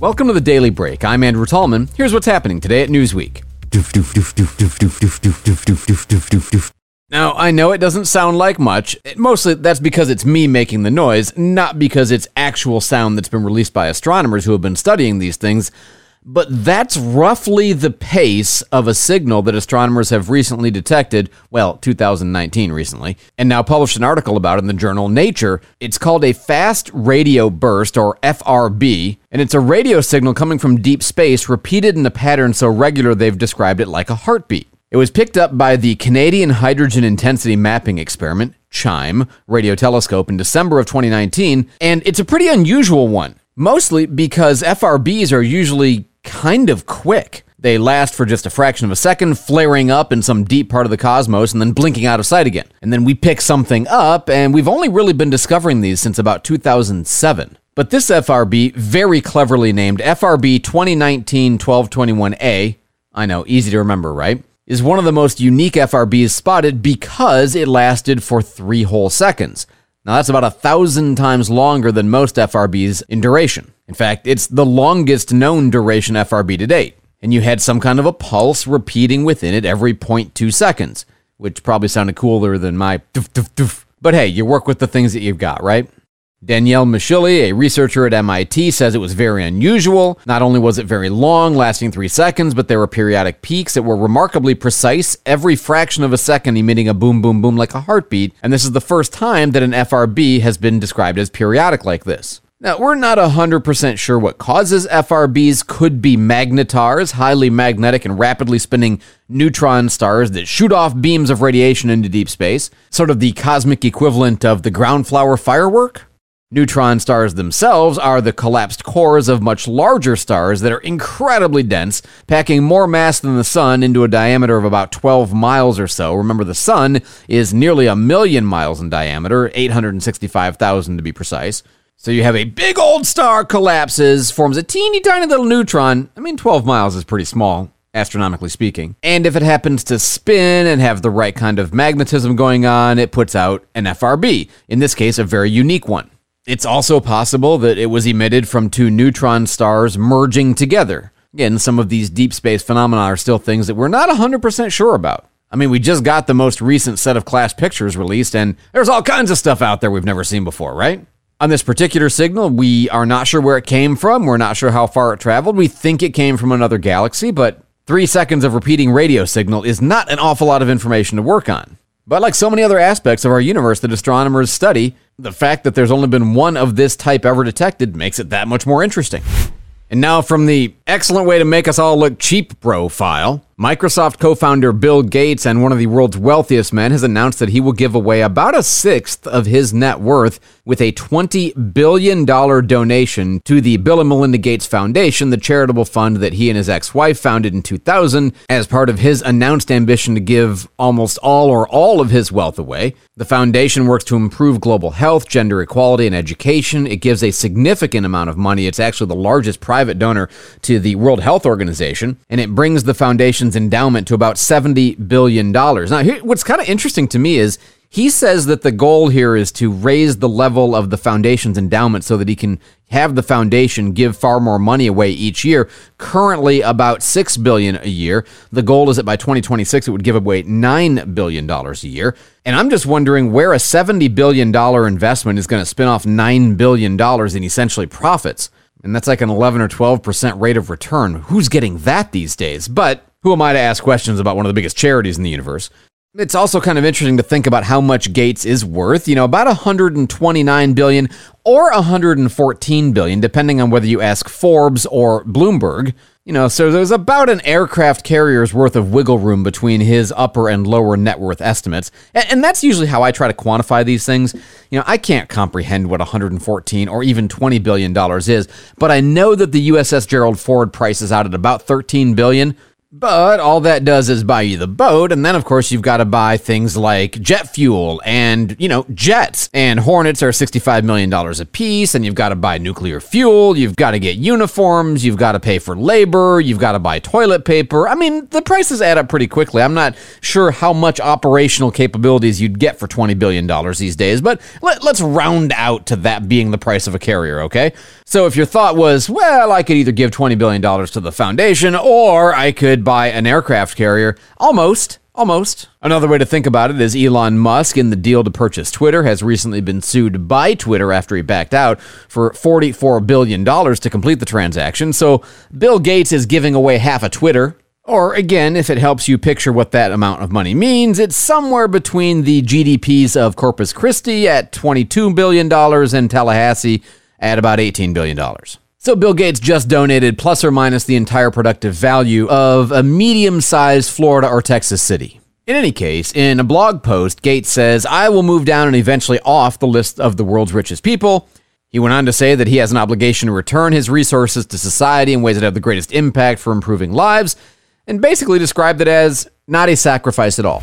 Welcome to the Daily Break. I'm Andrew Tallman. Here's what's happening today at Newsweek. Now, I know it doesn't sound like much. Mostly that's because it's me making the noise, not because it's actual sound that's been released by astronomers who have been studying these things. But that's roughly the pace of a signal that astronomers have recently detected, well, 2019 recently, and now published an article about in the journal Nature. It's called a fast radio burst, or FRB, and it's a radio signal coming from deep space repeated in a pattern so regular they've described it like a heartbeat. It was picked up by the Canadian Hydrogen Intensity Mapping Experiment, CHIME, radio telescope in December of 2019, and it's a pretty unusual one, mostly because FRBs are usually kind of quick. They last for just a fraction of a second, flaring up in some deep part of the cosmos and then blinking out of sight again. And then we pick something up, and we've only really been discovering these since about 2007. But this FRB, very cleverly named FRB 2019 1221A, I know, easy to remember, right? Is one of the most unique FRBs spotted because it lasted for three whole seconds. Now, that's about a thousand times longer than most FRBs in duration. In fact, it's the longest known duration FRB to date. And you had some kind of a pulse repeating within it every 0.2 seconds, which probably sounded cooler than my doof, doof, doof. But hey, you work with the things that you've got, right? Daniele Michilli, a researcher at MIT, says it was very unusual. Not only was it very long, lasting three seconds, but there were periodic peaks that were remarkably precise, every fraction of a second emitting a boom, boom, boom like a heartbeat. And this is the first time that an FRB has been described as periodic like this. Now, we're not 100% sure what causes FRBs. Could be magnetars, highly magnetic and rapidly spinning neutron stars that shoot off beams of radiation into deep space, sort of the cosmic equivalent of the ground flower firework. Neutron stars themselves are the collapsed cores of much larger stars that are incredibly dense, packing more mass than the Sun into a diameter of about 12 miles or so. Remember, the Sun is nearly a million miles in diameter, 865,000 to be precise. So you have a big old star collapses, forms a teeny tiny little neutron. I mean, 12 miles is pretty small, astronomically speaking. And if it happens to spin and have the right kind of magnetism going on, it puts out an FRB, in this case, a very unique one. It's also possible that it was emitted from two neutron stars merging together. Again, some of these deep space phenomena are still things that we're not 100% sure about. I mean, we just got the most recent set of class pictures released, and there's all kinds of stuff out there we've never seen before, right? On this particular signal, we are not sure where it came from. We're not sure how far it traveled. We think it came from another galaxy, but three seconds of repeating radio signal is not an awful lot of information to work on. But like so many other aspects of our universe that astronomers study, the fact that there's only been one of this type ever detected makes it that much more interesting. And now, from the excellent way to make us all look cheap bro file, Microsoft co founder Bill Gates and one of the world's wealthiest men has announced that he will give away about a sixth of his net worth with a $20 billion donation to the Bill and Melinda Gates Foundation, the charitable fund that he and his ex wife founded in 2000 as part of his announced ambition to give almost all or all of his wealth away. The foundation works to improve global health, gender equality, and education. It gives a significant amount of money. It's actually the largest private donor to the World Health Organization, and it brings the foundation's endowment to about $70 billion. Now, here, what's kind of interesting to me is he says that the goal here is to raise the level of the foundation's endowment so that he can have the foundation give far more money away each year. Currently about 6 billion a year. The goal is that by 2026 it would give away 9 billion dollars a year. And I'm just wondering where a 70 billion dollar investment is going to spin off 9 billion dollars in essentially profits. And that's like an 11 or 12% rate of return. Who's getting that these days? But who am I to ask questions about one of the biggest charities in the universe? It's also kind of interesting to think about how much Gates is worth. You know, about 129 billion or 114 billion, depending on whether you ask Forbes or Bloomberg. You know, so there's about an aircraft carrier's worth of wiggle room between his upper and lower net worth estimates. And, that's usually how I try to quantify these things. You know, I can't comprehend what 114 or even 20 billion dollars is, but I know that the USS Gerald Ford prices out at about 13 billion. But all that does is buy you the boat, and then of course you've got to buy things like jet fuel and, you know, jets. And Hornets are $65 million a piece, and you've got to buy nuclear fuel, you've got to get uniforms, you've got to pay for labor, you've got to buy toilet paper. I mean, the prices add up pretty quickly. I'm not sure how much operational capabilities you'd get for $20 billion these days, but let, let's round out to that being the price of a carrier, okay? So if your thought was, well, I could either give $20 billion to the foundation or I could buy an aircraft carrier. Almost. Almost. Another way to think about it is Elon Musk, in the deal to purchase Twitter, has recently been sued by Twitter after he backed out for $44 billion to complete the transaction. So Bill Gates is giving away half a Twitter. Or again, if it helps you picture what that amount of money means, it's somewhere between the GDPs of Corpus Christi at $22 billion and Tallahassee at about $18 billion. So Bill Gates just donated plus or minus the entire productive value of a medium sized Florida or Texas city. In any case, in a blog post, Gates says, I will move down and eventually off the list of the world's richest people. He went on to say that he has an obligation to return his resources to society in ways that have the greatest impact for improving lives, and basically described it as not a sacrifice at all.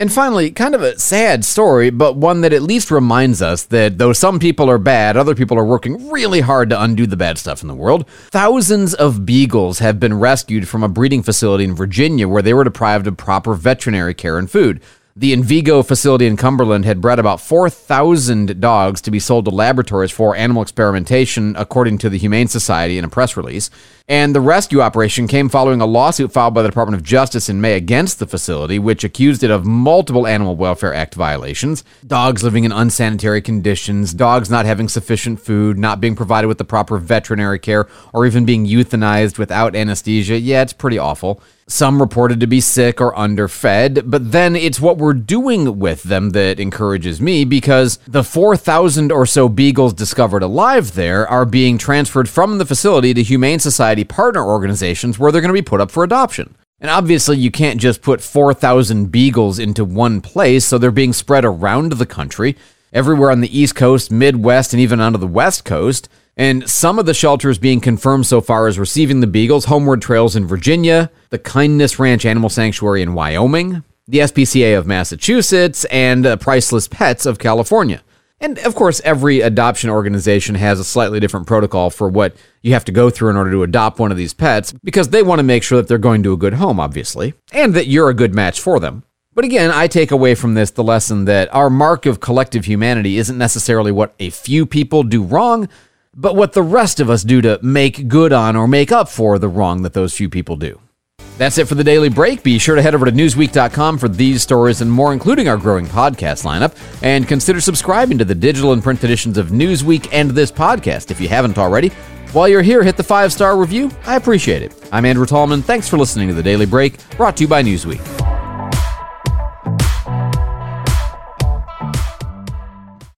And finally, kind of a sad story, but one that at least reminds us that though some people are bad, other people are working really hard to undo the bad stuff in the world. Thousands of beagles have been rescued from a breeding facility in Virginia where they were deprived of proper veterinary care and food. The Envigo facility in Cumberland had bred about 4,000 dogs to be sold to laboratories for animal experimentation, according to the Humane Society in a press release. And the rescue operation came following a lawsuit filed by the Department of Justice in May against the facility, which accused it of multiple Animal Welfare Act violations dogs living in unsanitary conditions, dogs not having sufficient food, not being provided with the proper veterinary care, or even being euthanized without anesthesia. Yeah, it's pretty awful. Some reported to be sick or underfed, but then it's what we're doing with them that encourages me because the 4,000 or so beagles discovered alive there are being transferred from the facility to Humane Society partner organizations where they're going to be put up for adoption. And obviously, you can't just put 4,000 beagles into one place, so they're being spread around the country, everywhere on the East Coast, Midwest, and even onto the West Coast. And some of the shelters being confirmed so far as receiving the Beagles Homeward Trails in Virginia, the Kindness Ranch Animal Sanctuary in Wyoming, the SPCA of Massachusetts, and uh, Priceless Pets of California. And of course, every adoption organization has a slightly different protocol for what you have to go through in order to adopt one of these pets because they want to make sure that they're going to a good home, obviously, and that you're a good match for them. But again, I take away from this the lesson that our mark of collective humanity isn't necessarily what a few people do wrong, but what the rest of us do to make good on or make up for the wrong that those few people do. That's it for the daily break. Be sure to head over to Newsweek.com for these stories and more, including our growing podcast lineup. And consider subscribing to the digital and print editions of Newsweek and this podcast if you haven't already. While you're here, hit the five star review. I appreciate it. I'm Andrew Tallman. Thanks for listening to the Daily Break, brought to you by Newsweek.